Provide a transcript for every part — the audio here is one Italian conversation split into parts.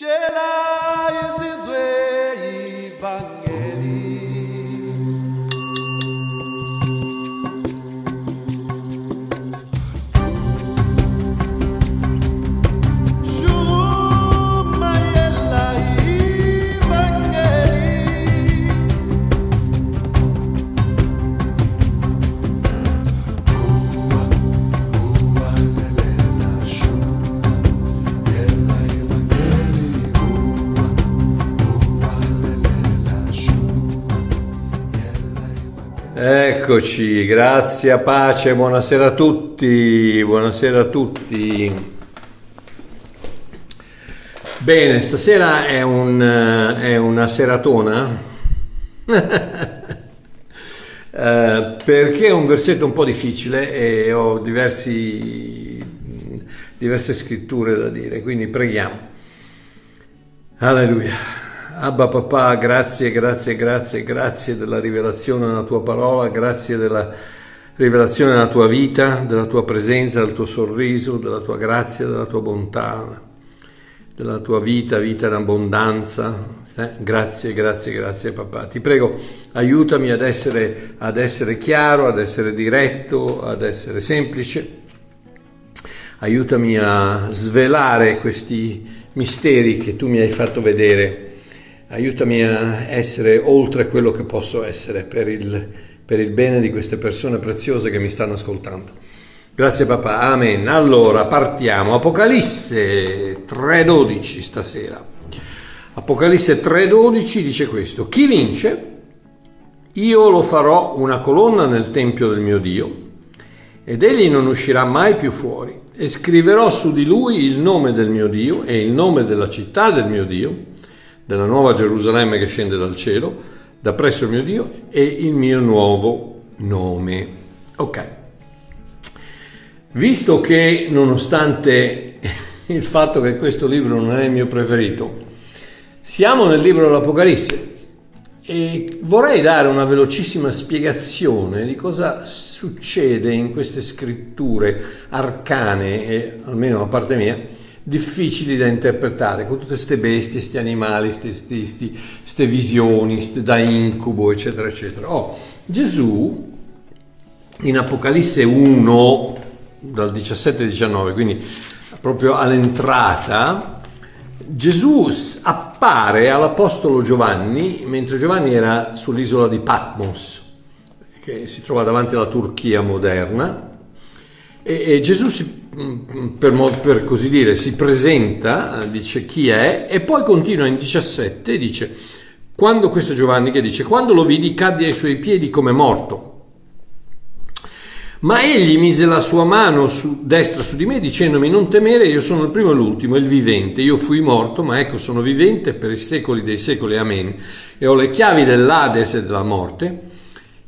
Jela. Eccoci, grazie, pace, buonasera a tutti, buonasera a tutti. Bene, stasera è, un, è una seratona eh, perché è un versetto un po' difficile e ho diversi, diverse scritture da dire, quindi preghiamo. Alleluia. Abba papà, grazie, grazie, grazie, grazie della rivelazione della tua parola, grazie della rivelazione della tua vita, della tua presenza, del tuo sorriso, della tua grazia, della tua bontà, della tua vita, vita in abbondanza. Eh, grazie, grazie, grazie papà. Ti prego, aiutami ad essere, ad essere chiaro, ad essere diretto, ad essere semplice. Aiutami a svelare questi misteri che tu mi hai fatto vedere aiutami a essere oltre quello che posso essere per il, per il bene di queste persone preziose che mi stanno ascoltando. Grazie papà, amen. Allora partiamo. Apocalisse 3.12 stasera. Apocalisse 3.12 dice questo. Chi vince? Io lo farò una colonna nel tempio del mio Dio ed egli non uscirà mai più fuori e scriverò su di lui il nome del mio Dio e il nome della città del mio Dio della nuova Gerusalemme che scende dal cielo, da presso il mio Dio e il mio nuovo nome. Ok. Visto che nonostante il fatto che questo libro non è il mio preferito, siamo nel libro dell'Apocalisse e vorrei dare una velocissima spiegazione di cosa succede in queste scritture arcane, almeno da parte mia, difficili da interpretare, con tutte queste bestie, questi animali, queste visioni, ste da incubo, eccetera, eccetera. Oh, Gesù in Apocalisse 1, dal 17 al 19, quindi proprio all'entrata, Gesù appare all'Apostolo Giovanni mentre Giovanni era sull'isola di Patmos, che si trova davanti alla Turchia moderna, e, e Gesù si per, per, così dire, si presenta, dice chi è, e poi continua in 17 e dice, quando questo Giovanni che dice, quando lo vidi cadde ai suoi piedi come morto. Ma egli mise la sua mano su, destra su di me dicendomi non temere, io sono il primo e l'ultimo, il vivente, io fui morto, ma ecco sono vivente per i secoli dei secoli, amen, e ho le chiavi dell'Ades e della morte.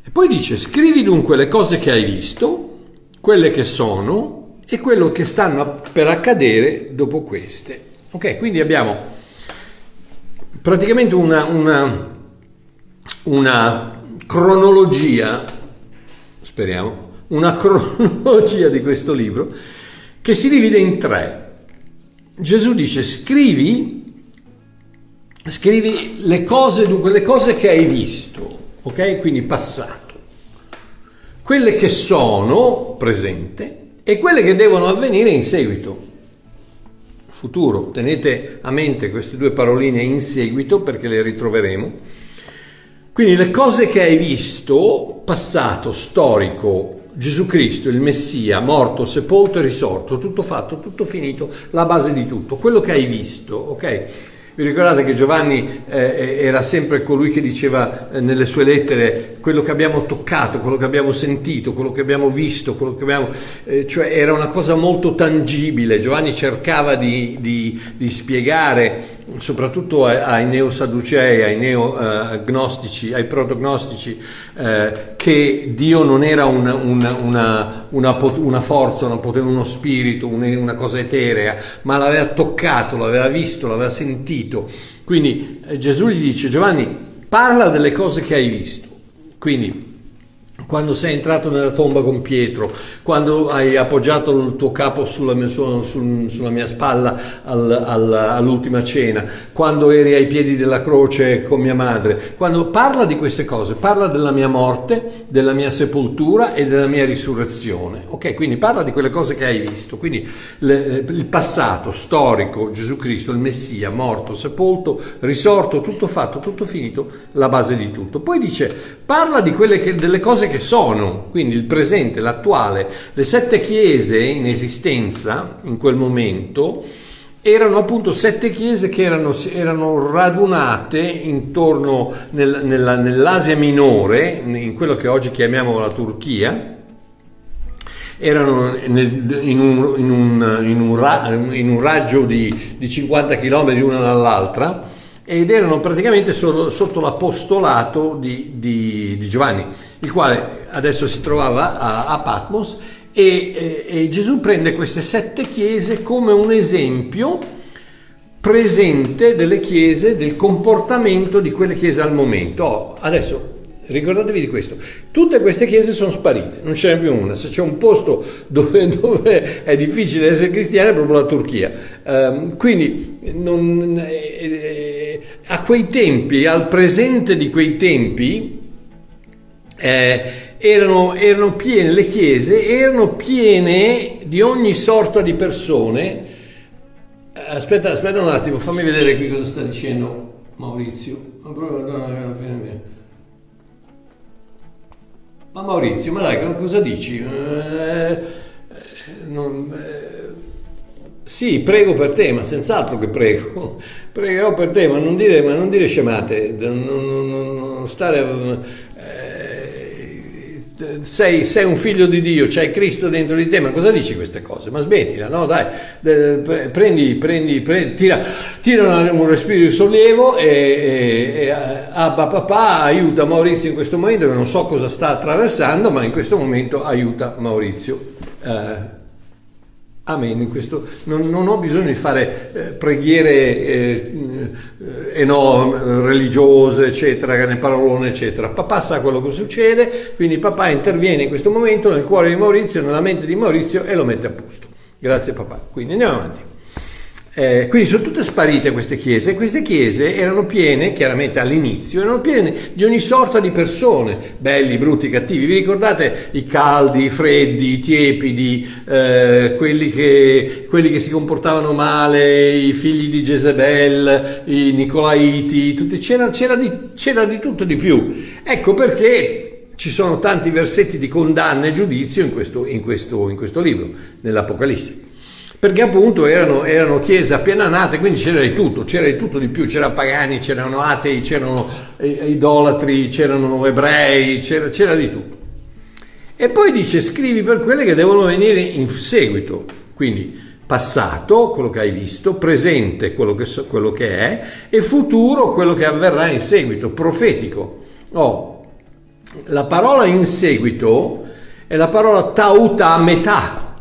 E poi dice scrivi dunque le cose che hai visto, quelle che sono, e quello che stanno per accadere dopo queste. Ok, quindi abbiamo praticamente una, una, una cronologia, speriamo, una cronologia di questo libro che si divide in tre. Gesù dice scrivi, scrivi le cose, dunque le cose che hai visto, ok? Quindi passato. Quelle che sono presente e quelle che devono avvenire in seguito. Futuro, tenete a mente queste due paroline in seguito perché le ritroveremo. Quindi le cose che hai visto, passato, storico, Gesù Cristo, il Messia, morto, sepolto e risorto, tutto fatto, tutto finito, la base di tutto, quello che hai visto, ok? Vi ricordate che Giovanni eh, era sempre colui che diceva eh, nelle sue lettere quello che abbiamo toccato, quello che abbiamo sentito, quello che abbiamo visto, che abbiamo... Eh, cioè era una cosa molto tangibile. Giovanni cercava di, di, di spiegare, soprattutto ai, neosadducei, ai neognostici, ai protognostici, eh, che Dio non era una, una, una, una forza, uno spirito, una cosa eterea, ma l'aveva toccato, l'aveva visto, l'aveva sentito. Quindi eh, Gesù gli dice, Giovanni, parla delle cose che hai visto. Quindi quando sei entrato nella tomba con Pietro, quando hai appoggiato il tuo capo sulla mia, su, sulla mia spalla al, al, all'ultima cena, quando eri ai piedi della croce con mia madre, quando parla di queste cose, parla della mia morte, della mia sepoltura e della mia risurrezione. Ok, quindi parla di quelle cose che hai visto. Quindi le, il passato storico, Gesù Cristo, il Messia, morto, sepolto, risorto, tutto fatto, tutto finito, la base di tutto. Poi dice, parla di quelle che, delle cose che sono, quindi il presente, l'attuale, le sette chiese in esistenza in quel momento erano appunto sette chiese che erano, erano radunate intorno nel, nella, nell'Asia minore, in quello che oggi chiamiamo la Turchia, erano nel, in, un, in, un, in, un, in, un, raggio di, di 50 km l'una dall'altra ed erano praticamente solo, sotto l'apostolato di, di, di, Giovanni, il quale adesso si trovava a, a Patmos e, e, e Gesù prende queste sette chiese come un esempio presente delle chiese, del comportamento di quelle chiese al momento. Oh, adesso ricordatevi di questo, tutte queste chiese sono sparite, non ce n'è più una, se c'è un posto dove, dove è difficile essere cristiani è proprio la Turchia. Um, quindi non, eh, a quei tempi, al presente di quei tempi, eh, erano, erano piene, le chiese erano piene di ogni sorta di persone. Aspetta, aspetta un attimo, fammi vedere qui cosa sta dicendo Maurizio. Ma Maurizio, ma dai, cosa dici? Eh, non, eh, sì, prego per te, ma senz'altro che prego. Pregherò per te, ma non dire, ma non dire scemate, non, non, non stare... Eh, sei, sei, un figlio di Dio, c'hai Cristo dentro di te, ma cosa dici queste cose? Ma smettila, no? Dai, prendi, prendi, prendi tira, tira un respiro di sollievo e, e, e Abba papà aiuta Maurizio in questo momento, che non so cosa sta attraversando, ma in questo momento aiuta Maurizio. Eh, Amen. Questo, non, non, ho bisogno di fare eh, preghiere eh, eh, no, religiose, eccetera, ne parolone, eccetera. Papà sa quello che succede, quindi papà interviene in questo momento nel cuore di Maurizio, nella mente di Maurizio e lo mette a posto. Grazie papà. Quindi andiamo avanti. Eh, quindi sono tutte sparite queste chiese queste chiese erano piene, chiaramente all'inizio, erano piene di ogni sorta di persone, belli, brutti, cattivi. Vi ricordate i caldi, i freddi, i tiepidi, eh, quelli, che, quelli, che, si comportavano male, i figli di Jezebel, i Nicolaiti, tutti, c'era, c'era, di, c'era di tutto di più. Ecco perché ci sono tanti versetti di condanna e giudizio in questo, in questo, in questo libro, nell'Apocalisse perché appunto erano, erano, chiese appena nate, quindi c'era di tutto, c'era di tutto di più, c'erano pagani, c'erano atei, c'erano idolatri, c'erano ebrei, c'era, c'era di tutto. E poi dice scrivi per quelle che devono venire in seguito, quindi passato, quello che hai visto, presente, quello che, so, quello che è, e futuro, quello che avverrà in seguito, profetico. Oh, la parola in seguito è la parola tauta metà,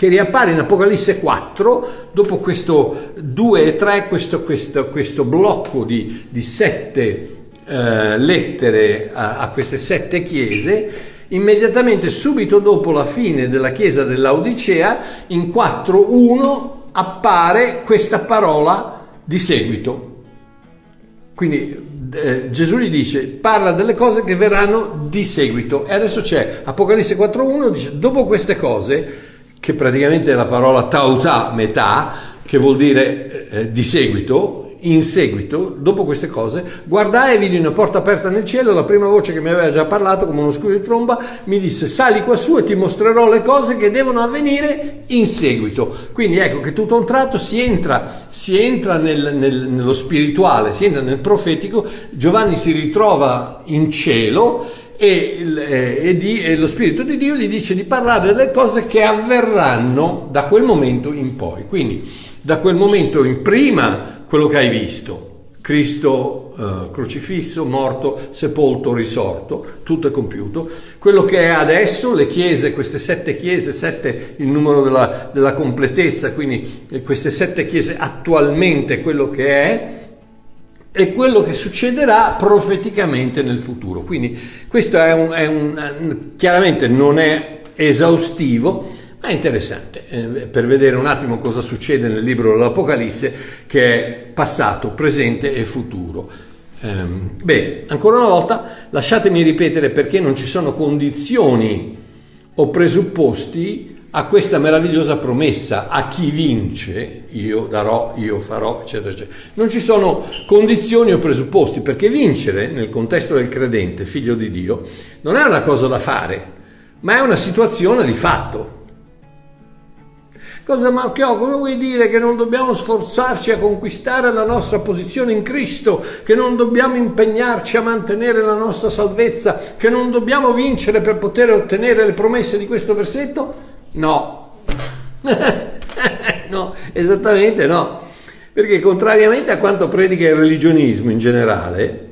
che riappare in Apocalisse 4, dopo questo 2 e 3, questo, questo, questo blocco di, di sette eh, lettere a, a, queste sette chiese, immediatamente subito dopo la fine della chiesa dell'Odicea, in 4.1 appare questa parola di seguito. Quindi eh, Gesù gli dice, parla delle cose che verranno di seguito. E adesso c'è Apocalisse 4.1, dice, dopo queste cose che praticamente è la parola tauta, metà, che vuol dire eh, di seguito, in seguito, dopo queste cose, guardai e vidi una porta aperta nel cielo, la prima voce che mi aveva già parlato come uno scudo di tromba mi disse sali quassù e ti mostrerò le cose che devono avvenire in seguito. Quindi ecco che tutto a un tratto si entra, si entra nel, nel, nello spirituale, si entra nel profetico, Giovanni si ritrova in cielo e, eh, e, di, e, lo Spirito di Dio gli dice di parlare delle cose che avverranno da quel momento in poi. Quindi da quel momento in prima quello che hai visto, Cristo eh, crocifisso, morto, sepolto, risorto, tutto è compiuto. Quello che è adesso, le chiese, queste sette chiese, sette il numero della, della completezza, quindi queste sette chiese attualmente quello che è, e quello che succederà profeticamente nel futuro. Quindi questo è un, è un chiaramente non è esaustivo, ma è interessante eh, per vedere un attimo cosa succede nel libro dell'Apocalisse che è passato, presente e futuro. Ehm, beh, ancora una volta lasciatemi ripetere perché non ci sono condizioni o presupposti a questa meravigliosa promessa, a chi vince, io darò, io farò, eccetera, eccetera. Non ci sono condizioni o presupposti, perché vincere nel contesto del credente, figlio di Dio, non è una cosa da fare, ma è una situazione di fatto. Cosa Marchiò, come vuoi dire che non dobbiamo sforzarci a conquistare la nostra posizione in Cristo, che non dobbiamo impegnarci a mantenere la nostra salvezza, che non dobbiamo vincere per poter ottenere le promesse di questo versetto? No. no, esattamente no. Perché contrariamente a quanto predica il religionismo in generale,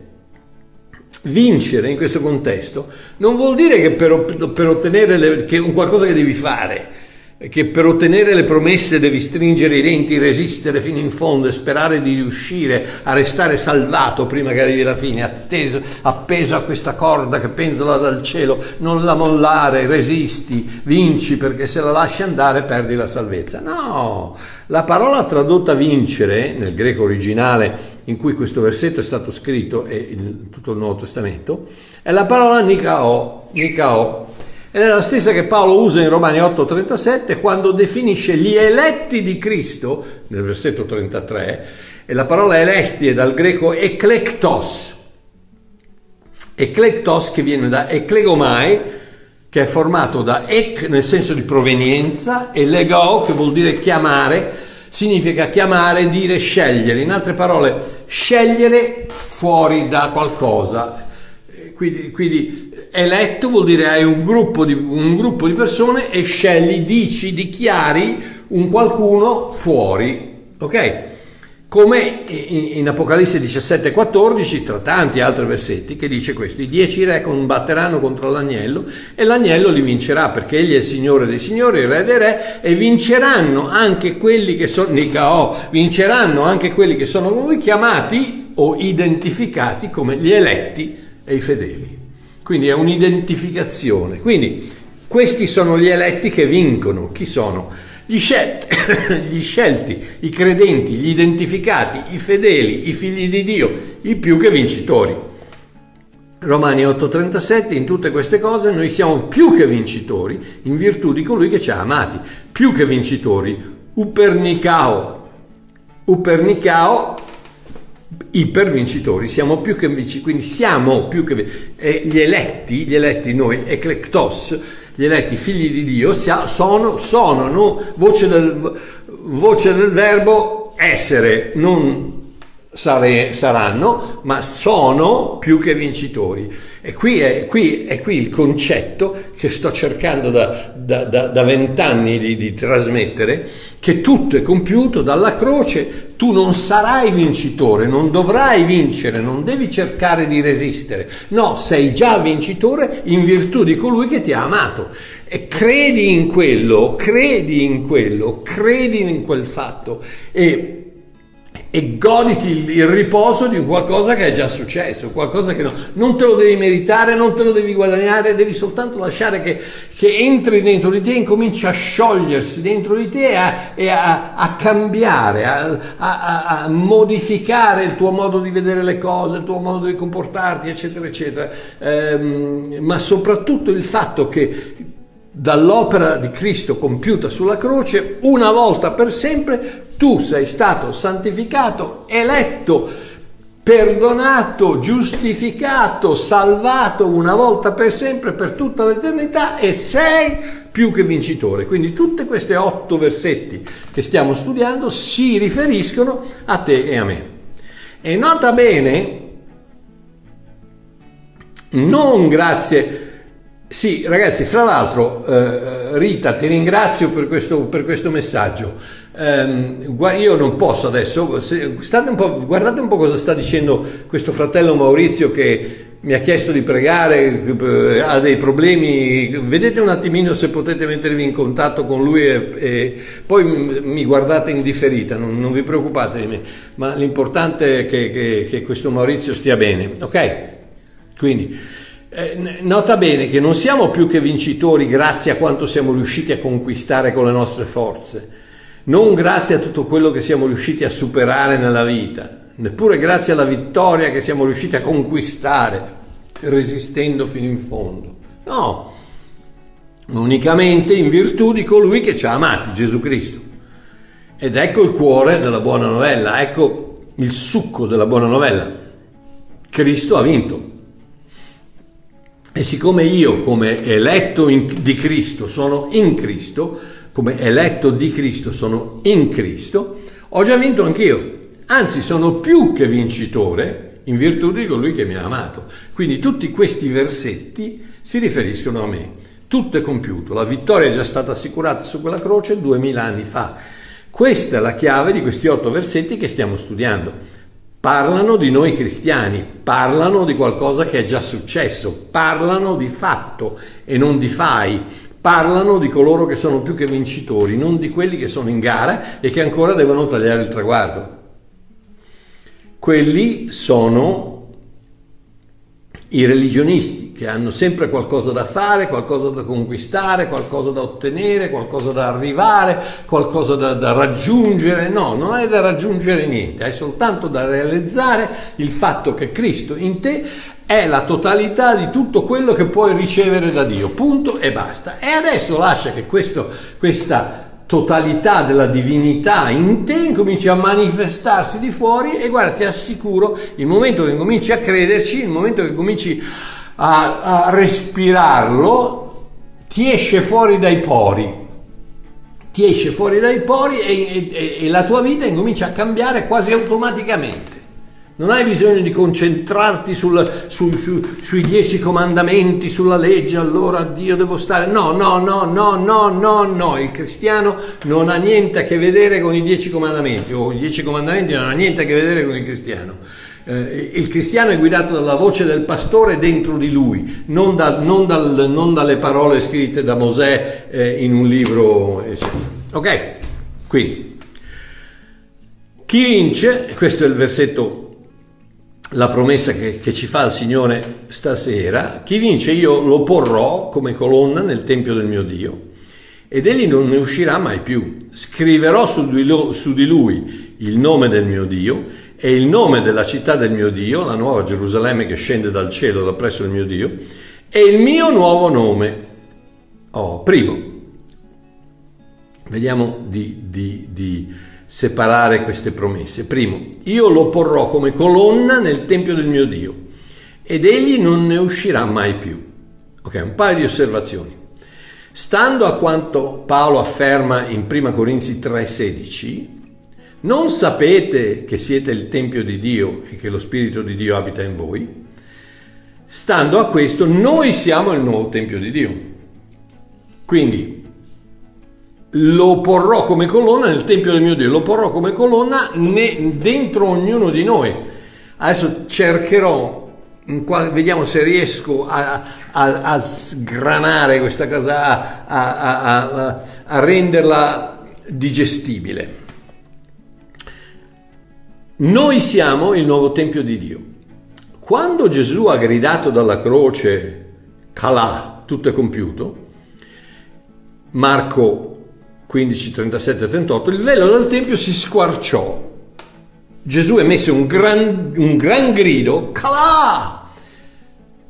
vincere in questo contesto non vuol dire che per, per ottenere le, che un qualcosa che devi fare, che per ottenere le promesse devi stringere i denti, resistere fino in fondo e sperare di riuscire a restare salvato prima che arrivi alla fine, atteso, appeso a questa corda che penzola dal cielo, non la mollare, resisti, vinci perché se la lasci andare perdi la salvezza. No, la parola tradotta vincere nel greco originale in cui questo versetto è stato scritto e tutto il Nuovo Testamento è la parola nikao, nikao ed è la stessa che Paolo usa in Romani 8:37 quando definisce gli eletti di Cristo, nel versetto 33, e la parola eletti è dal greco eklektos. Eklektos che viene da eklegomai, che è formato da ek nel senso di provenienza e legao che vuol dire chiamare, significa chiamare, dire scegliere. In altre parole, scegliere fuori da qualcosa. Quindi, quindi eletto vuol dire hai un gruppo, di, un gruppo di persone e scegli, dici, dichiari un qualcuno fuori. Ok? Come in Apocalisse 17, 14, tra tanti altri versetti, che dice questo: I dieci re combatteranno contro l'agnello e l'agnello li vincerà perché egli è il Signore dei Signori, il Re dei Re, e vinceranno anche quelli che sono, Nicao, vinceranno anche quelli che sono lui chiamati o identificati come gli eletti e i fedeli. Quindi è un'identificazione. Quindi questi sono gli eletti che vincono. Chi sono? Gli scelti, gli scelti, i credenti, gli identificati, i fedeli, i figli di Dio, i più che vincitori. Romani 8:37, in tutte queste cose noi siamo più che vincitori in virtù di colui che ci ha amati, più che vincitori, upernicao. Upernicao ipervincitori, siamo più che vincitori, quindi siamo più che eh, gli eletti, gli eletti noi, eclectos, gli eletti figli di Dio, sono, sono no? voce, del, voce del verbo essere, non sare, saranno, ma sono più che vincitori. E qui è, qui, è qui il concetto che sto cercando da vent'anni di, di trasmettere, che tutto è compiuto dalla croce, tu non sarai vincitore, non dovrai vincere, non devi cercare di resistere. No, sei già vincitore in virtù di colui che ti ha amato. E credi in quello, credi in quello, credi in quel fatto. E e goditi il, il, riposo di qualcosa che è già successo, qualcosa che no, non te lo devi meritare, non te lo devi guadagnare, devi soltanto lasciare che, che entri dentro di te e incominci a sciogliersi dentro di te a, e a, a cambiare, a, a, modificare il tuo modo di vedere le cose, il tuo modo di comportarti, eccetera, eccetera. Ehm, ma soprattutto il fatto che dall'opera di Cristo compiuta sulla croce, una volta per sempre, tu sei stato santificato, eletto, perdonato, giustificato, salvato una volta per sempre, per tutta l'eternità e sei più che vincitore. Quindi tutti questi otto versetti che stiamo studiando si riferiscono a te e a me. E nota bene, non grazie sì, ragazzi, fra l'altro, eh, Rita, ti ringrazio per questo, per questo messaggio. Eh, io non posso adesso, un guardate un po' cosa sta dicendo questo fratello Maurizio che mi ha chiesto di pregare, eh, ha dei problemi, vedete un attimino se potete mettervi in contatto con lui e, e poi mi guardate in differita, non, non, vi preoccupate di me, ma l'importante è che, che, che questo Maurizio stia bene, ok? Quindi eh, nota bene che non siamo più che vincitori grazie a quanto siamo riusciti a conquistare con le nostre forze, non grazie a tutto quello che siamo riusciti a superare nella vita neppure grazie alla vittoria che siamo riusciti a conquistare resistendo fino in fondo. No, unicamente in virtù di colui che ci ha amati, Gesù Cristo. Ed ecco il cuore della buona novella, ecco il succo della buona novella. Cristo ha vinto. E siccome io come eletto in, di Cristo sono in Cristo, come eletto di Cristo sono in Cristo, ho già vinto anch'io anzi sono più che vincitore in virtù di colui che mi ha amato. Quindi tutti questi versetti si riferiscono a me. Tutto è compiuto, la vittoria è già stata assicurata su quella croce duemila anni fa. Questa è la chiave di questi otto versetti che stiamo studiando. Parlano di noi cristiani, parlano di qualcosa che è già successo, parlano di fatto e non di fai, parlano di coloro che sono più che vincitori, non di quelli che sono in gara e che ancora devono tagliare il traguardo quelli sono i religionisti che hanno sempre qualcosa da fare, qualcosa da conquistare, qualcosa da ottenere, qualcosa da arrivare, qualcosa da, da, raggiungere. No, non hai da raggiungere niente, hai soltanto da realizzare il fatto che Cristo in te è la totalità di tutto quello che puoi ricevere da Dio. Punto e basta. E adesso lascia che questo, questa totalità della divinità in te incominci a manifestarsi di fuori e guarda ti assicuro il momento che cominci a crederci il momento che cominci a, a respirarlo ti esce fuori dai pori ti esce fuori dai pori e, e, e la tua vita incomincia a cambiare quasi automaticamente non hai bisogno di concentrarti sul, sul, su, sui dieci comandamenti, sulla legge, allora Dio devo stare. No, no, no, no, no, no, no. Il cristiano non ha niente a che vedere con i dieci comandamenti, o i dieci comandamenti non hanno niente a che vedere con il cristiano. Eh, il cristiano è guidato dalla voce del pastore dentro di lui, non, da, non, dal, non dalle parole scritte da Mosè eh, in un libro, eccetera. Ok? Quindi, chi vince, questo è il versetto la promessa che, che, ci fa il Signore stasera, chi vince io lo porrò come colonna nel Tempio del mio Dio ed egli non ne uscirà mai più. Scriverò su di, lui, su di lui il nome del mio Dio e il nome della città del mio Dio, la nuova Gerusalemme che scende dal cielo da presso il mio Dio, e il mio nuovo nome. Oh, primo, vediamo di, di, di separare queste promesse. Primo, io lo porrò come colonna nel Tempio del mio Dio ed egli non ne uscirà mai più. Ok, un paio di osservazioni. Stando a quanto Paolo afferma in 1 Corinzi 3:16, non sapete che siete il Tempio di Dio e che lo Spirito di Dio abita in voi? Stando a questo, noi siamo il nuovo Tempio di Dio. Quindi lo porrò come colonna nel Tempio del mio Dio, lo porrò come colonna dentro ognuno di noi. Adesso cercherò, vediamo se riesco a, a, a sgranare questa cosa, a, a renderla digestibile. Noi siamo il nuovo Tempio di Dio. Quando Gesù ha gridato dalla croce, Calà, tutto è compiuto, Marco 15, 37 38, il velo del Tempio si squarciò. Gesù emise un gran, un gran grido, calà!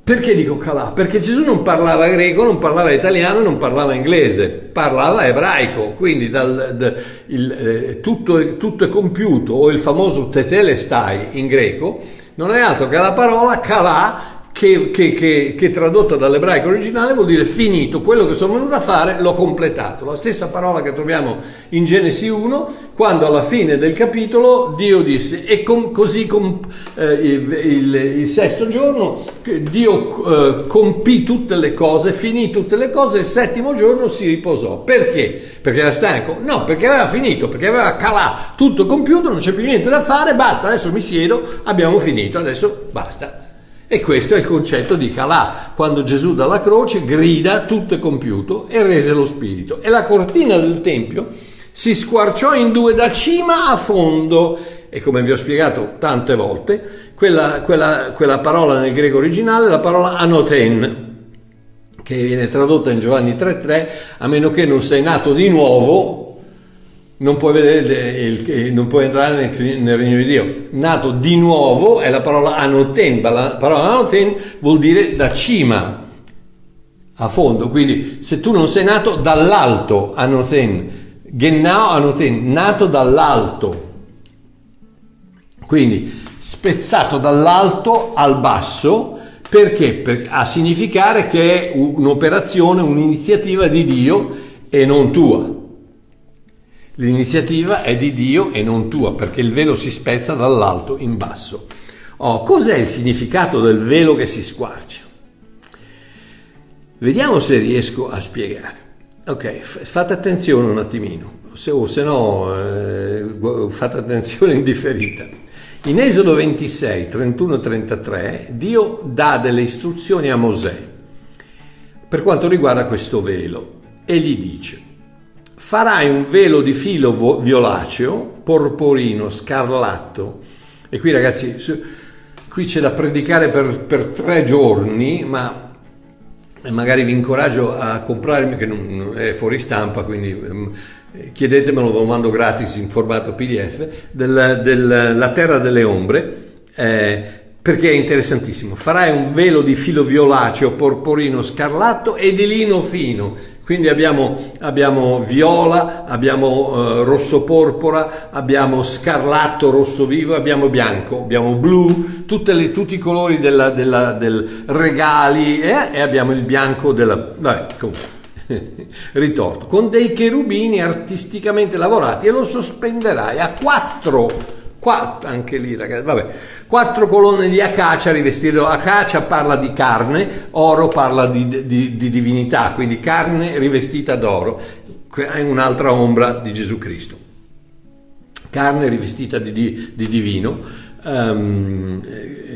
Perché dico calà? Perché Gesù non parlava greco, non parlava italiano, non parlava inglese, parlava ebraico, quindi dal, da, il, eh, tutto, tutto, è compiuto, o il famoso tetelestai in greco, non è altro che la parola calà che, che, che, che tradotta dall'ebraico originale vuol dire finito, quello che sono venuto a fare l'ho completato. La stessa parola che troviamo in Genesi 1, quando alla fine del capitolo Dio disse, e com, così com, eh, il, il, il, sesto giorno Dio eh, compì tutte le cose, finì tutte le cose, il settimo giorno si riposò. Perché? Perché era stanco? No, perché aveva finito, perché aveva calato tutto compiuto, non c'è più niente da fare, basta, adesso mi siedo, abbiamo finito, adesso basta. E questo è il concetto di Calà, quando Gesù dalla croce grida tutto è compiuto e rese lo spirito. E la cortina del Tempio si squarciò in due da cima a fondo e come vi ho spiegato tante volte, quella, quella, quella parola nel greco originale è la parola anoten, che viene tradotta in Giovanni 3.3, a meno che non sei nato di nuovo, non puoi, vedere il, non puoi entrare nel, nel, regno di Dio. Nato di nuovo è la parola anoten, la parola anoten vuol dire da cima a fondo, quindi se tu non sei nato dall'alto, anoten, gennao anoten, nato dall'alto, quindi spezzato dall'alto al basso, perché? Per, a significare che è un'operazione, un'iniziativa di Dio e non tua. L'iniziativa è di Dio e non tua, perché il velo si spezza dall'alto in basso. Oh, cos'è il significato del velo che si squarcia? Vediamo se riesco a spiegare. Ok, fate attenzione un attimino, se, o se no eh, fate attenzione indifferita. In Esodo 26, 31-33, Dio dà delle istruzioni a Mosè per quanto riguarda questo velo e gli dice farai un velo di filo violaceo, porporino, scarlatto. E qui ragazzi, qui c'è da predicare per, per tre giorni, ma magari vi incoraggio a comprarmi, che non è fuori stampa, quindi um, chiedetemelo, lo mando gratis in formato PDF, della del, Terra delle Ombre. Eh, perché è interessantissimo. Farai un velo di filo violaceo, porporino, scarlatto e di lino fino. Quindi abbiamo, abbiamo viola, abbiamo eh, rosso porpora, abbiamo scarlatto rosso vivo, abbiamo bianco, abbiamo blu, le, tutti i colori della, della, del regali eh, e abbiamo il bianco della... Vabbè, comunque ritorto, con dei cherubini artisticamente lavorati e lo sospenderai a quattro, quattro anche lì ragazzi, vabbè, Quattro colonne di acacia rivestite. Acacia parla di carne, oro parla di, di, di divinità, quindi carne rivestita d'oro. È un'altra ombra di Gesù Cristo. Carne rivestita di, di divino, um,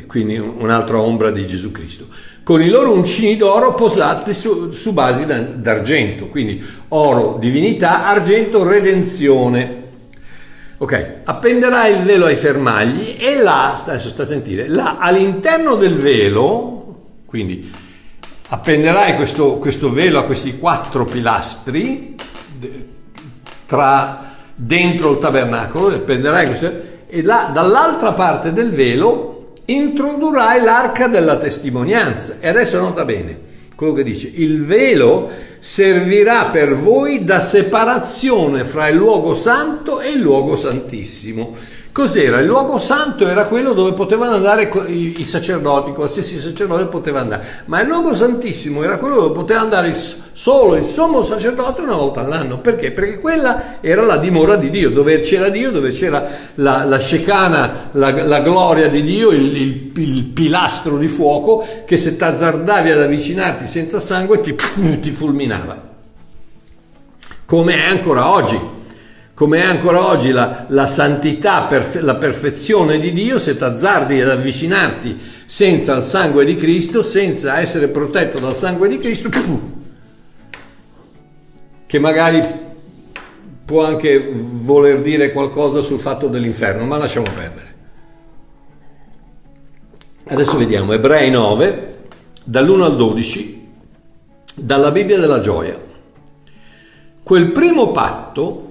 quindi un'altra ombra di Gesù Cristo con i loro uncini d'oro posati su, su basi d'argento, quindi oro divinità, argento redenzione. Ok, appenderai il velo ai fermagli e là, adesso sta a sentire, là all'interno del velo, quindi appenderai questo, questo velo a questi quattro pilastri tra, dentro il tabernacolo, appenderai questo, e là dall'altra parte del velo introdurrai l'arca della testimonianza. E adesso nota bene quello che dice, il velo servirà per voi da separazione fra il luogo santo e il luogo santissimo. Cos'era? Il luogo santo era quello dove potevano andare i, sacerdoti, qualsiasi sacerdote poteva andare, ma il luogo santissimo era quello dove poteva andare solo il sommo sacerdote una volta all'anno. Perché? Perché quella era la dimora di Dio, dove c'era Dio, dove c'era la, la Shekana, la, la, gloria di Dio, il, il, il, pilastro di fuoco che se t'azzardavi ad avvicinarti senza sangue ti, ti fulminava. Come è ancora oggi come è ancora oggi la, la santità, perfe- la perfezione di Dio, se ti azzardi ad avvicinarti senza il sangue di Cristo, senza essere protetto dal sangue di Cristo, che magari può anche voler dire qualcosa sul fatto dell'inferno, ma lasciamo perdere. Adesso vediamo Ebrei 9, dall'1 al 12, dalla Bibbia della gioia. Quel primo patto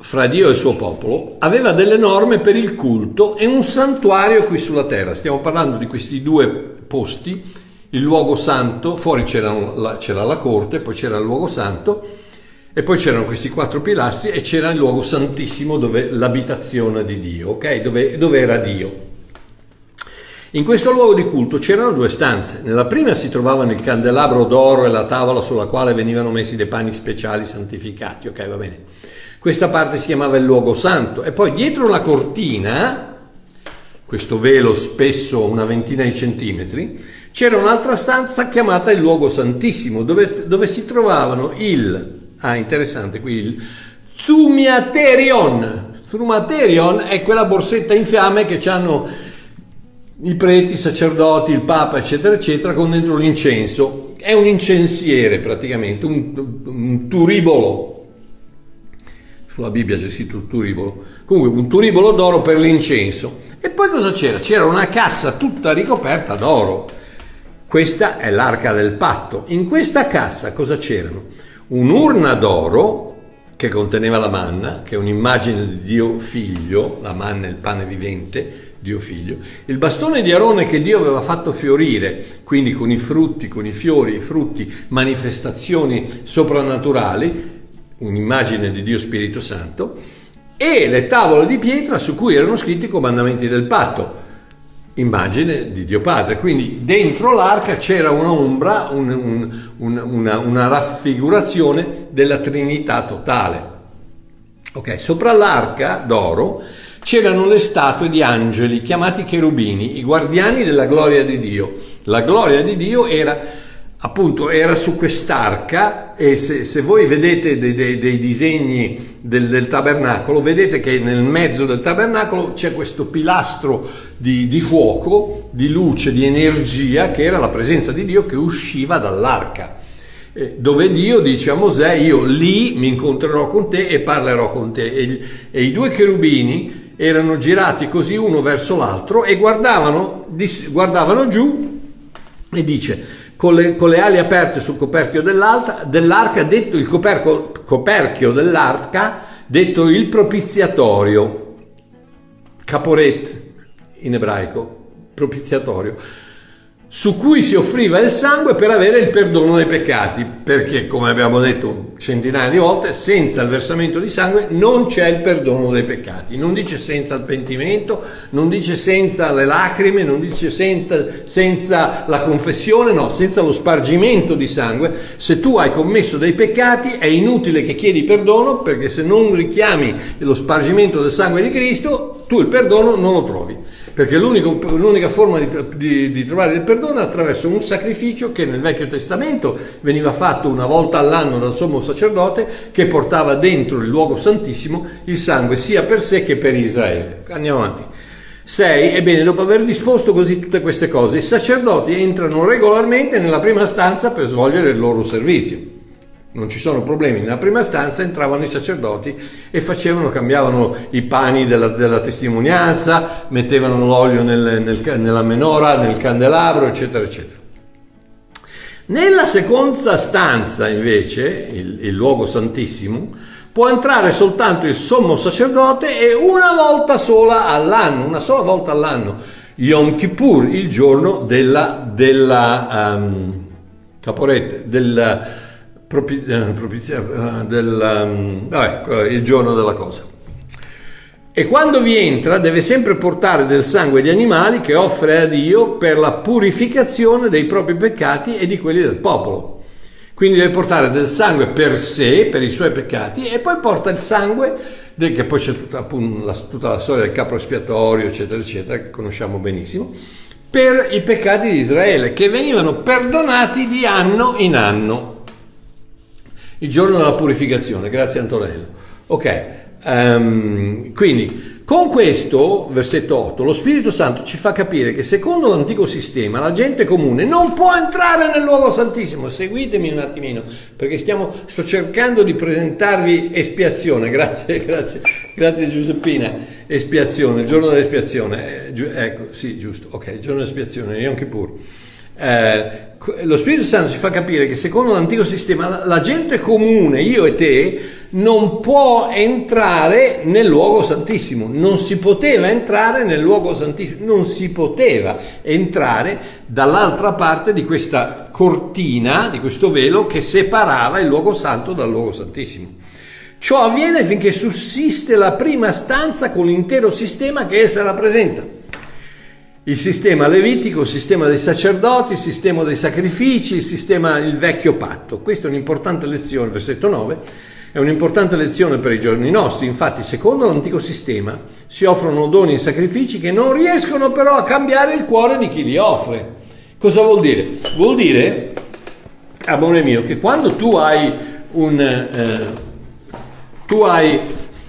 fra Dio e il suo popolo, aveva delle norme per il culto e un santuario qui sulla terra. Stiamo parlando di questi due posti, il luogo santo, fuori c'era la, c'era la corte, poi c'era il luogo santo e poi c'erano questi quattro pilastri e c'era il luogo santissimo dove l'abitazione di Dio, ok? Dove, dove era Dio. In questo luogo di culto c'erano due stanze. Nella prima si trovavano il candelabro d'oro e la tavola sulla quale venivano messi dei pani speciali santificati, ok? Va bene. Questa parte si chiamava il luogo santo e poi dietro la cortina, questo velo spesso una ventina di centimetri, c'era un'altra stanza chiamata il luogo santissimo, dove, dove si trovavano il, ah interessante qui, il Thumiaterion. Thumiaterion è quella borsetta in fiamme che hanno i preti, i sacerdoti, il papa, eccetera, eccetera, con dentro l'incenso. È un incensiere praticamente, un, un turibolo. Sulla Bibbia c'è scritto turibolo. Comunque un turibolo d'oro per l'incenso. E poi cosa c'era? C'era una cassa tutta ricoperta d'oro. Questa è l'arca del patto. In questa cassa cosa c'erano? Un'urna d'oro che conteneva la manna, che è un'immagine di Dio figlio, la manna è il pane vivente, Dio figlio, il bastone di Arone che Dio aveva fatto fiorire, quindi con i frutti, con i fiori, i frutti, manifestazioni soprannaturali, un'immagine di Dio Spirito Santo, e le tavole di pietra su cui erano scritti i comandamenti del patto, immagine di Dio Padre. Quindi dentro l'arca c'era un'ombra, un, un, un, una, una raffigurazione della Trinità totale. Ok, sopra l'arca d'oro c'erano le statue di angeli chiamati cherubini, i guardiani della gloria di Dio. La gloria di Dio era appunto era su quest'arca e se, se voi vedete dei, dei, dei disegni del, del, tabernacolo vedete che nel mezzo del tabernacolo c'è questo pilastro di, di fuoco, di luce, di energia che era la presenza di Dio che usciva dall'arca eh, dove Dio dice a Mosè io lì mi incontrerò con te e parlerò con te e, e i due cherubini erano girati così uno verso l'altro e guardavano, guardavano giù e dice con le, con le, ali aperte sul coperchio dell'arca, detto il coperco, coperchio dell'arca, detto il propiziatorio, caporet in ebraico, propiziatorio su cui si offriva il sangue per avere il perdono dei peccati, perché come abbiamo detto centinaia di volte, senza il versamento di sangue non c'è il perdono dei peccati. Non dice senza il pentimento, non dice senza le lacrime, non dice senza, senza la confessione, no, senza lo spargimento di sangue. Se tu hai commesso dei peccati è inutile che chiedi perdono, perché se non richiami lo spargimento del sangue di Cristo, tu il perdono non lo trovi perché l'unica forma di, di, di, trovare il perdono è attraverso un sacrificio che nel Vecchio Testamento veniva fatto una volta all'anno dal sommo sacerdote che portava dentro il luogo santissimo il sangue sia per sé che per Israele. Andiamo avanti. 6. Ebbene, dopo aver disposto così tutte queste cose, i sacerdoti entrano regolarmente nella prima stanza per svolgere il loro servizio non ci sono problemi. Nella prima stanza entravano i sacerdoti e facevano, cambiavano i pani della, della testimonianza, mettevano l'olio nel, nel, nella menora, nel candelabro, eccetera, eccetera. Nella seconda stanza, invece, il, il luogo santissimo, può entrare soltanto il sommo sacerdote e una volta sola all'anno, una sola volta all'anno, Yom Kippur, il giorno della, della um, caporette, del propizia, propizia del, um, vabbè, il giorno della cosa. E quando vi entra deve sempre portare del sangue di animali che offre a Dio per la purificazione dei propri peccati e di quelli del popolo. Quindi deve portare del sangue per sé, per i suoi peccati, e poi porta il sangue, che poi c'è tutta, appunto, la, tutta la storia del capo espiatorio, eccetera, eccetera, che conosciamo benissimo, per i peccati di Israele, che venivano perdonati di anno in anno il giorno della purificazione, grazie Antonello. Ok, um, quindi con questo, versetto 8, lo Spirito Santo ci fa capire che secondo l'antico sistema la gente comune non può entrare nel luogo santissimo. Seguitemi un attimino, perché stiamo, sto cercando di presentarvi espiazione. Grazie, grazie, grazie Giuseppina. Espiazione, il giorno dell'espiazione. Eh, ecco, sì, giusto. Ok, il giorno dell'espiazione, Yom Kippur. Eh, lo Spirito Santo ci fa capire che secondo l'antico sistema la gente comune, io e te, non può entrare nel luogo santissimo, non si poteva entrare nel luogo santissimo, non si poteva entrare dall'altra parte di questa cortina, di questo velo che separava il luogo santo dal luogo santissimo. Ciò avviene finché sussiste la prima stanza con l'intero sistema che essa rappresenta il sistema levitico, il sistema dei sacerdoti, il sistema dei sacrifici, il sistema il vecchio patto. Questa è un'importante lezione, versetto 9, è un'importante lezione per i giorni nostri. Infatti, secondo l'antico sistema, si offrono doni e sacrifici che non riescono però a cambiare il cuore di chi li offre. Cosa vuol dire? Vuol dire, amore mio, che quando tu hai un... Eh, tu hai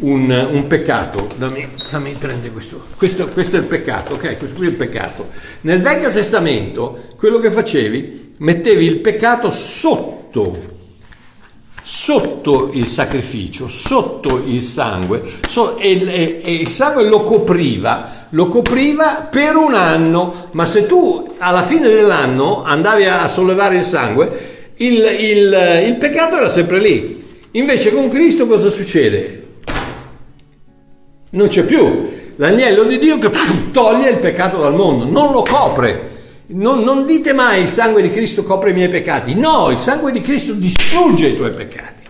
un, un peccato. Dammi, fammi prendere questo. questo. Questo è il peccato, ok? Questo qui è il peccato. Nel Vecchio Testamento quello che facevi, mettevi il peccato sotto sotto il sacrificio, sotto il sangue, so, e, e, e, il sangue lo copriva, lo copriva per un anno, ma se tu alla fine dell'anno andavi a sollevare il sangue, il, il, il peccato era sempre lì. Invece con Cristo cosa succede? Non c'è più l'agnello di Dio che toglie il peccato dal mondo, non lo copre. Non, non, dite mai il sangue di Cristo copre i miei peccati. No, il sangue di Cristo distrugge i tuoi peccati.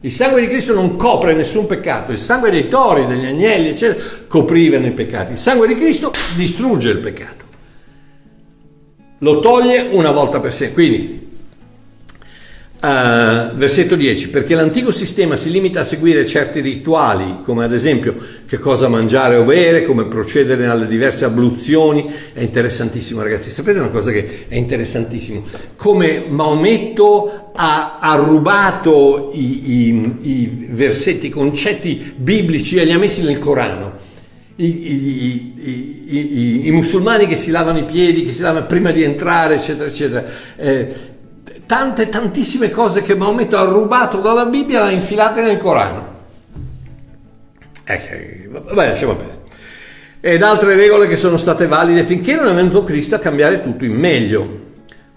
Il sangue di Cristo non copre nessun peccato. Il sangue dei tori, degli agnelli, eccetera, coprivano i peccati. Il sangue di Cristo distrugge il peccato. Lo toglie una volta per sempre. Quindi Uh, versetto 10, perché l'antico sistema si limita a seguire certi rituali, come ad esempio che cosa mangiare o bere, come procedere alle diverse abluzioni, è interessantissimo ragazzi, sapete una cosa che è interessantissimo? Come Maometto ha, ha rubato i, i, i, versetti, i concetti biblici e li ha messi nel Corano. I, i, musulmani che si lavano i piedi, che si lavano prima di entrare, eccetera, eccetera. Eh, tante, tantissime cose che Maometto ha rubato dalla Bibbia le ha infilate nel Corano. Eh, vabbè, lasciamo bene. Ed altre regole che sono state valide finché non è venuto Cristo a cambiare tutto in meglio.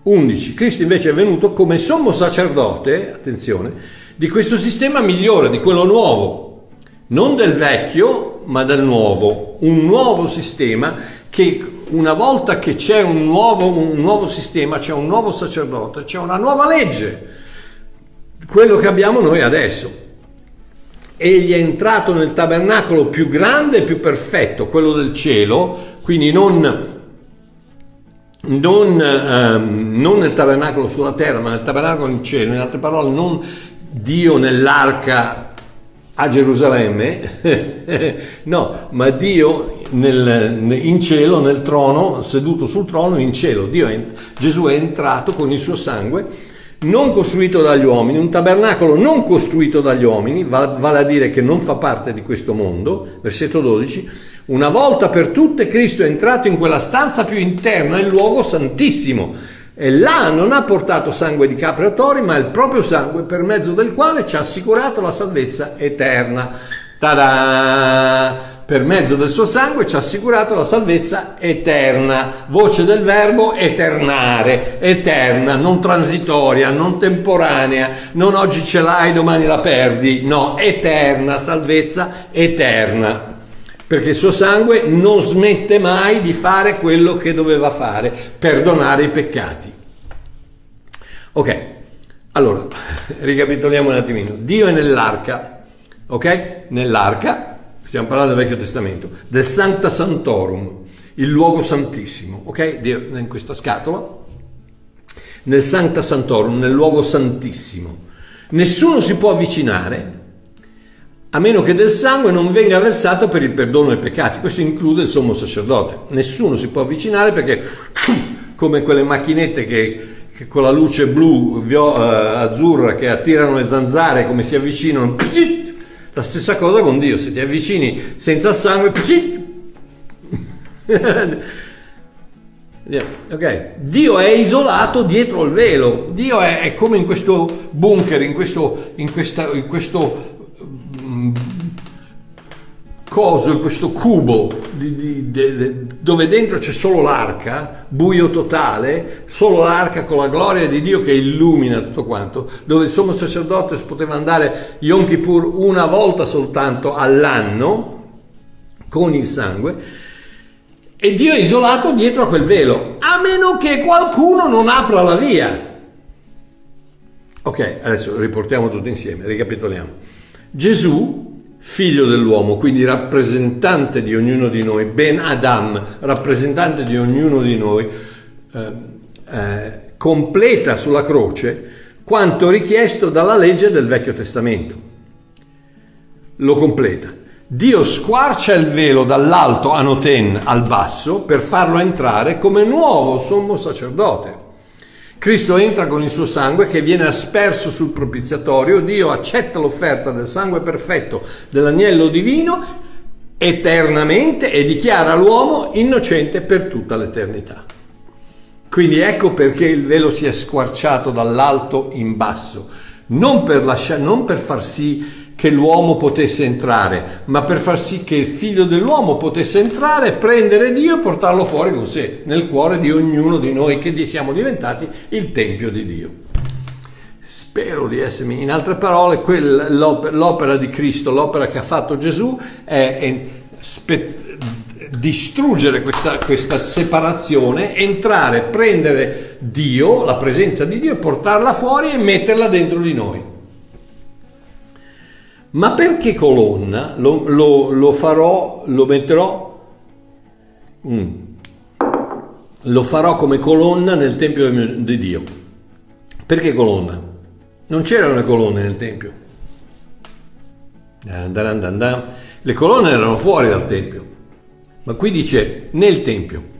11. Cristo invece è venuto come sommo sacerdote, attenzione, di questo sistema migliore, di quello nuovo, non del vecchio, ma del nuovo, un nuovo sistema che una volta che c'è un nuovo, un nuovo sistema, c'è un nuovo sacerdote, c'è una nuova legge, quello che abbiamo noi adesso. Egli è entrato nel tabernacolo più grande e più perfetto, quello del cielo, quindi non non, ehm, non, nel tabernacolo sulla terra, ma nel tabernacolo in cielo, in altre parole, non Dio nell'arca a Gerusalemme, no, ma Dio nel, in cielo, nel trono, seduto sul trono in cielo. È, Gesù è entrato con il suo sangue, non costruito dagli uomini, un tabernacolo non costruito dagli uomini, vale a dire che non fa parte di questo mondo, versetto 12, una volta per tutte Cristo è entrato in quella stanza più interna, il luogo santissimo, e là non ha portato sangue di capre o tori, ma il proprio sangue per mezzo del quale ci ha assicurato la salvezza eterna. Ta-da! Per mezzo del suo sangue ci ha assicurato la salvezza eterna. Voce del verbo eternare, eterna, non transitoria, non temporanea, non oggi ce l'hai, domani la perdi. No, eterna, salvezza eterna perché il suo sangue non smette mai di fare quello che doveva fare, perdonare i peccati. Ok, allora, ricapitoliamo un attimino. Dio è nell'arca, ok? Nell'arca, stiamo parlando del Vecchio Testamento, del Sancta Santorum, il luogo santissimo, ok? In questa scatola, nel Sancta Santorum, nel luogo santissimo. Nessuno si può avvicinare a meno che del sangue non venga versato per il perdono dei peccati. Questo include il sommo sacerdote. Nessuno si può avvicinare perché, come quelle macchinette che, che con la luce blu, vio, uh, azzurra, che attirano le zanzare, come si avvicinano, la stessa cosa con Dio. Se ti avvicini senza sangue, ok, Dio è isolato dietro il velo. Dio è, è come in questo bunker, in questo, in questa, in questo coso, questo cubo di, di, di, dove dentro c'è solo l'arca, buio totale, solo l'arca con la gloria di Dio che illumina tutto quanto, dove il sommo sacerdote poteva andare Yom Kippur una volta soltanto all'anno con il sangue e Dio è isolato dietro a quel velo, a meno che qualcuno non apra la via. Ok, adesso riportiamo tutto insieme, ricapitoliamo. Gesù, figlio dell'uomo, quindi rappresentante di ognuno di noi, Ben Adam, rappresentante di ognuno di noi, eh, eh, completa sulla croce quanto richiesto dalla legge del Vecchio Testamento. Lo completa. Dio squarcia il velo dall'alto Anoten al basso per farlo entrare come nuovo sommo sacerdote. Cristo entra con il suo sangue che viene asperso sul propiziatorio, Dio accetta l'offerta del sangue perfetto dell'agnello divino eternamente e dichiara l'uomo innocente per tutta l'eternità. Quindi ecco perché il velo si è squarciato dall'alto in basso, non per, lasciare, non per far sì che l'uomo potesse entrare, ma per far sì che il figlio dell'uomo potesse entrare, prendere Dio e portarlo fuori con sé, nel cuore di ognuno di noi che siamo diventati il Tempio di Dio. Spero di essermi, in altre parole, quel, l'opera, l'opera, di Cristo, l'opera che ha fatto Gesù è, è spe, distruggere questa, questa separazione, entrare, prendere Dio, la presenza di Dio, portarla fuori e metterla dentro di noi. Ma perché colonna? Lo, lo, lo farò, lo metterò, mm. lo farò come colonna nel Tempio di Dio. Perché colonna? Non c'erano le colonne nel Tempio. Le colonne erano fuori dal Tempio, ma qui dice nel Tempio.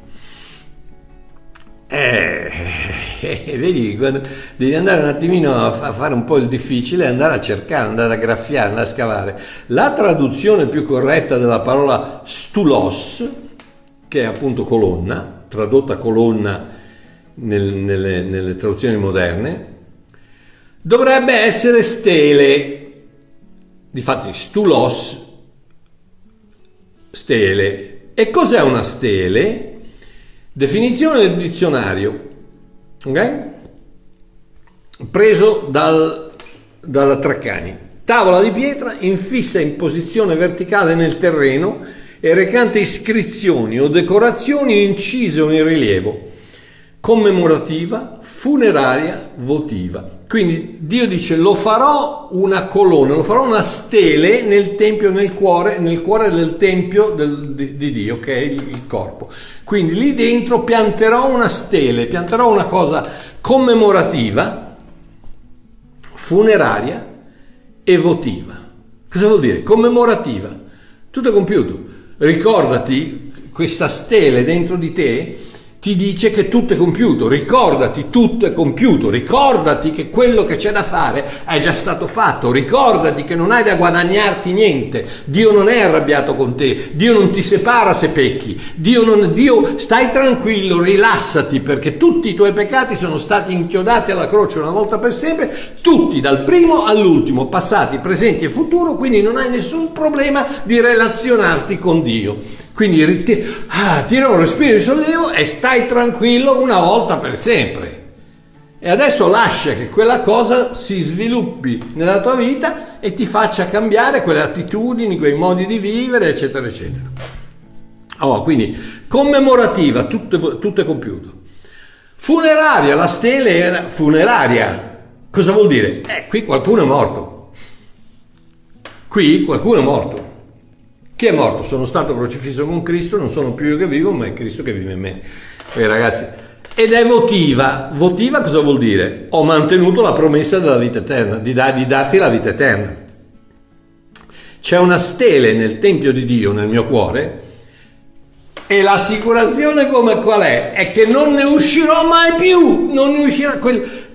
Eh, eh, vedi, devi andare un attimino a, fare un po' il difficile, andare a cercare, andare a graffiare, andare a scavare. La traduzione più corretta della parola stulos, che è appunto colonna, tradotta colonna nel, nelle, nelle traduzioni moderne, dovrebbe essere stele. Difatti, stulos, stele. E cos'è una stele? Definizione del dizionario, ok? Preso dal, dalla Treccani. Tavola di pietra infissa in posizione verticale nel terreno e recante iscrizioni o decorazioni incise o in rilievo, commemorativa, funeraria, votiva. Quindi Dio dice lo farò una colonna, lo farò una stele nel tempio, nel cuore, nel cuore del tempio del, di, di, Dio, che è il, il corpo. Quindi lì dentro pianterò una stele, pianterò una cosa commemorativa, funeraria e votiva. Cosa vuol dire? Commemorativa. Tutto è compiuto. Ricordati questa stele dentro di te ti dice che tutto è compiuto, ricordati, tutto è compiuto, ricordati che quello che c'è da fare è già stato fatto, ricordati che non hai da guadagnarti niente, Dio non è arrabbiato con te, Dio non ti separa se pecchi, Dio, non, Dio stai tranquillo, rilassati perché tutti i tuoi peccati sono stati inchiodati alla croce una volta per sempre, tutti dal primo all'ultimo, passati, presenti e futuro, quindi non hai nessun problema di relazionarti con Dio. Quindi rit- ah, tira un respiro di sollievo e stai tranquillo una volta per sempre. E adesso lascia che quella cosa si sviluppi nella tua vita e ti faccia cambiare quelle attitudini, quei modi di vivere, eccetera, eccetera. Oh, quindi commemorativa, tutto, tutto è compiuto. Funeraria, la stele era funeraria. Cosa vuol dire? Eh, qui qualcuno è morto. Qui qualcuno è morto. Chi è morto? Sono stato crocifisso con Cristo, non sono più io che vivo, ma è Cristo che vive in me. Eh, ragazzi, ed è votiva. Votiva cosa vuol dire? Ho mantenuto la promessa della vita eterna, di, da, di darti la vita eterna. C'è una stele nel Tempio di Dio, nel mio cuore, e l'assicurazione come qual è? È che non ne uscirò mai più, non ne uscirà quel,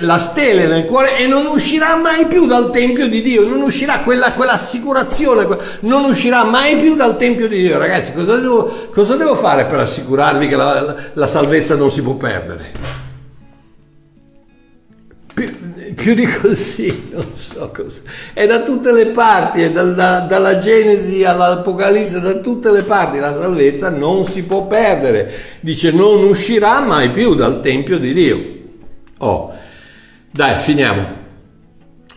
la stele nel cuore e non uscirà mai più dal Tempio di Dio, non uscirà quella, quell'assicurazione, non uscirà mai più dal Tempio di Dio. Ragazzi, cosa devo, cosa devo fare per assicurarvi che la, la, la, salvezza non si può perdere? Più, più, di così, non so cosa. È da tutte le parti, è dalla, dalla Genesi all'Apocalisse, da tutte le parti. La salvezza non si può perdere. Dice non uscirà mai più dal Tempio di Dio. Oh, dai, finiamo.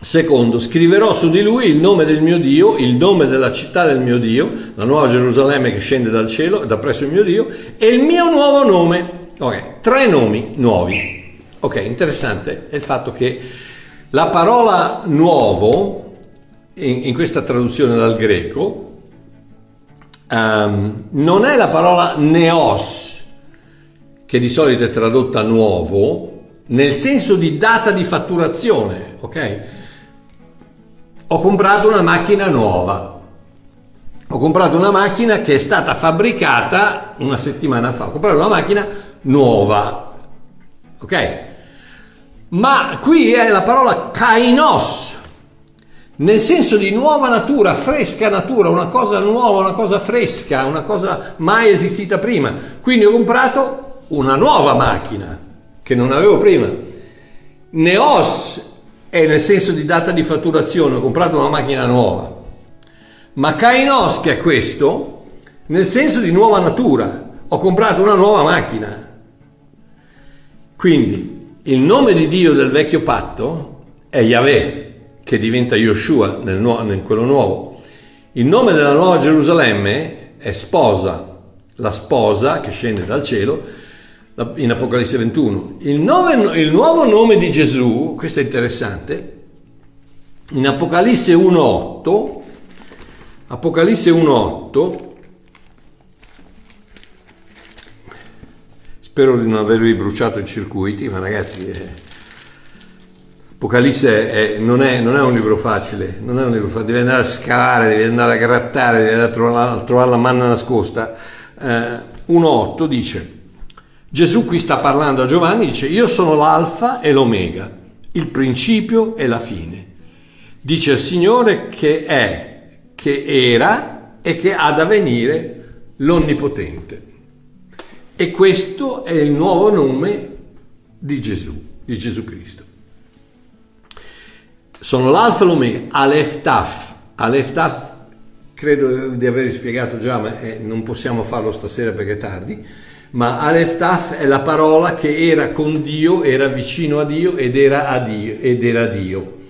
Secondo, scriverò su di lui il nome del mio Dio, il nome della città del mio Dio, la nuova Gerusalemme che scende dal cielo, da presso il mio Dio, e il mio nuovo nome. Ok, tre nomi nuovi. Ok, interessante è il fatto che la parola nuovo, in, in questa traduzione dal greco, um, non è la parola neos, che di solito è tradotta nuovo, nel senso di data di fatturazione, ok? Ho comprato una macchina nuova. Ho comprato una macchina che è stata fabbricata una settimana fa. Ho comprato una macchina nuova, ok? Ma qui è la parola kainos, nel senso di nuova natura, fresca natura, una cosa nuova, una cosa fresca, una cosa mai esistita prima. Quindi ho comprato una nuova macchina che non avevo prima. Neos è nel senso di data di fatturazione, ho comprato una macchina nuova. Ma kainos, che è questo, nel senso di nuova natura, ho comprato una nuova macchina. Quindi il nome di Dio del vecchio patto è Yahweh che diventa Yoshua nel, nu- in quello nuovo. Il nome della nuova Gerusalemme è sposa, la sposa che scende dal cielo in Apocalisse 21. Il, nome, il nuovo nome di Gesù, questo è interessante, in Apocalisse 1.8, Apocalisse 1.8, spero di non avervi bruciato i circuiti, ma ragazzi... Eh, Apocalisse è, non, è, non, è, un libro facile, non è un libro facile, devi andare a scavare, devi andare a grattare, devi andare a trovare, a trovare la manna nascosta. Eh, 1.8 dice, Gesù qui sta parlando a Giovanni, dice, io sono l'alfa e l'omega, il principio e la fine. Dice il Signore che è, che era e che ha da venire l'Onnipotente. E questo è il nuovo nome di Gesù, di Gesù Cristo. Sono l'alfa e l'omega, Aleph Taf. Credo di avervi spiegato già, ma eh, non possiamo farlo stasera perché è tardi, ma Aleph Taf è la parola che era con Dio, era vicino a Dio ed era, a Dio, ed era Dio.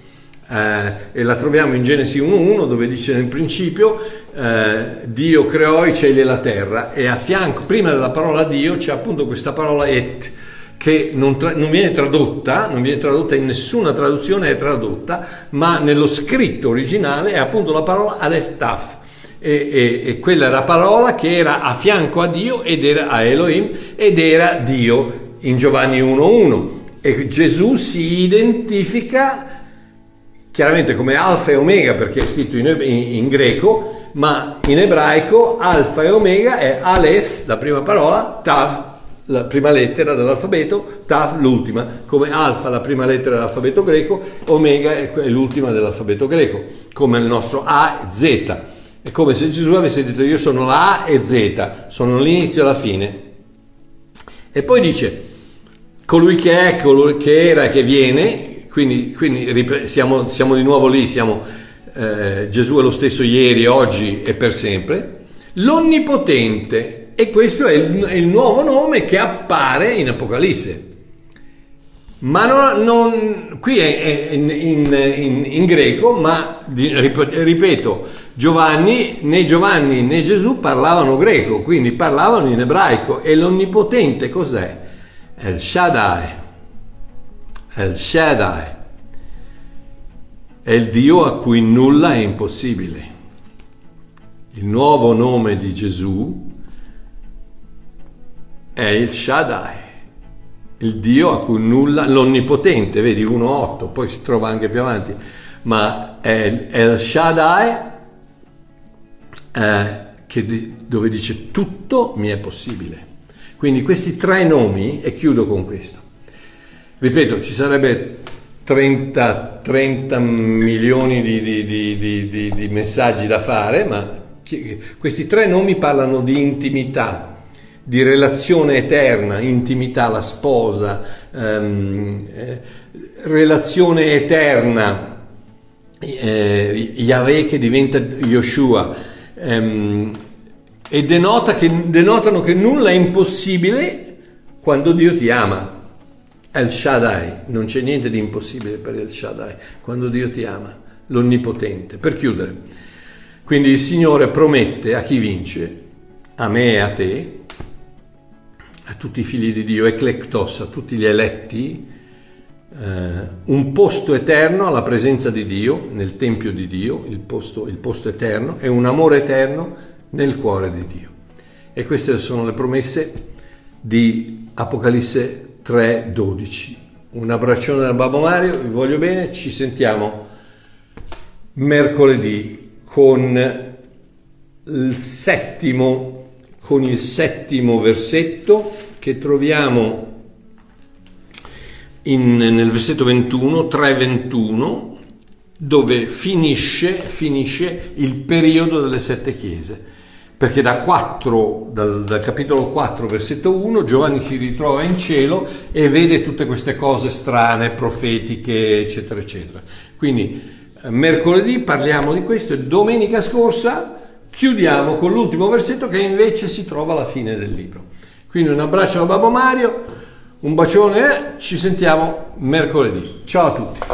Eh, e la troviamo in Genesi 1.1 dove dice nel principio eh, Dio creò i cieli e la terra e a fianco, prima della parola Dio, c'è appunto questa parola et che non, tra- non, viene tradotta, non viene tradotta in nessuna traduzione, è tradotta, ma nello scritto originale è appunto la parola Aleph Taf. E, e, e, quella era la parola che era a fianco a Dio ed era a Elohim ed era Dio in Giovanni 1.1 e Gesù si identifica chiaramente come alfa e omega perché è scritto in, in, in greco ma in ebraico alfa e omega è Aleph la prima parola Tav la prima lettera dell'alfabeto, Taf l'ultima, come alfa la prima lettera dell'alfabeto greco, omega è l'ultima dell'alfabeto greco, come il nostro A Z. È come se Gesù avesse detto io sono la A e Z, sono l'inizio e la fine. E poi dice, colui che è, colui che era, che viene, quindi, quindi siamo, siamo, di nuovo lì, siamo, eh, Gesù è lo stesso ieri, oggi e per sempre, l'onnipotente e questo è il, è il, nuovo nome che appare in Apocalisse. Ma non, non, qui è, in, in, in, greco, ma ripeto, Giovanni, né Giovanni né Gesù parlavano greco, quindi parlavano in ebraico. E l'onnipotente cos'è? El Shaddai. El Shaddai. È il Dio a cui nulla è impossibile. Il nuovo nome di Gesù è il Shaddai, il Dio a cui nulla, l'onnipotente, vedi 1.8, poi si trova anche più avanti, ma è, il Shaddai eh, che, dove dice tutto mi è possibile. Quindi questi tre nomi, e chiudo con questo, ripeto, ci sarebbe 30, 30 milioni di, di, di, di, messaggi da fare, ma questi tre nomi parlano di intimità, di relazione eterna, intimità, la sposa, ehm, eh, relazione eterna, eh, Yahweh che diventa Yoshua, ehm, e denota che, denotano che nulla è impossibile quando Dio ti ama. El Shaddai, non c'è niente di impossibile per El Shaddai, quando Dio ti ama, l'Onnipotente. Per chiudere, quindi il Signore promette a chi vince, a me e a te, a tutti i figli di Dio, eclectos, a tutti gli eletti, eh, un posto eterno alla presenza di Dio, nel Tempio di Dio, il posto, il posto eterno, e un amore eterno nel cuore di Dio. E queste sono le promesse di Apocalisse 3:12. Un abbraccione da Babbo Mario, vi voglio bene, ci sentiamo mercoledì con il settimo con il settimo versetto che troviamo in, nel versetto 21, 3:21, dove finisce, finisce il periodo delle sette chiese. Perché da 4, dal, dal, capitolo 4, versetto 1, Giovanni si ritrova in cielo e vede tutte queste cose strane, profetiche, eccetera, eccetera. Quindi eh, mercoledì parliamo di questo e domenica scorsa chiudiamo con l'ultimo versetto che invece si trova alla fine del libro. Quindi un abbraccio a Babbo Mario, un bacione, eh, ci sentiamo mercoledì. Ciao a tutti.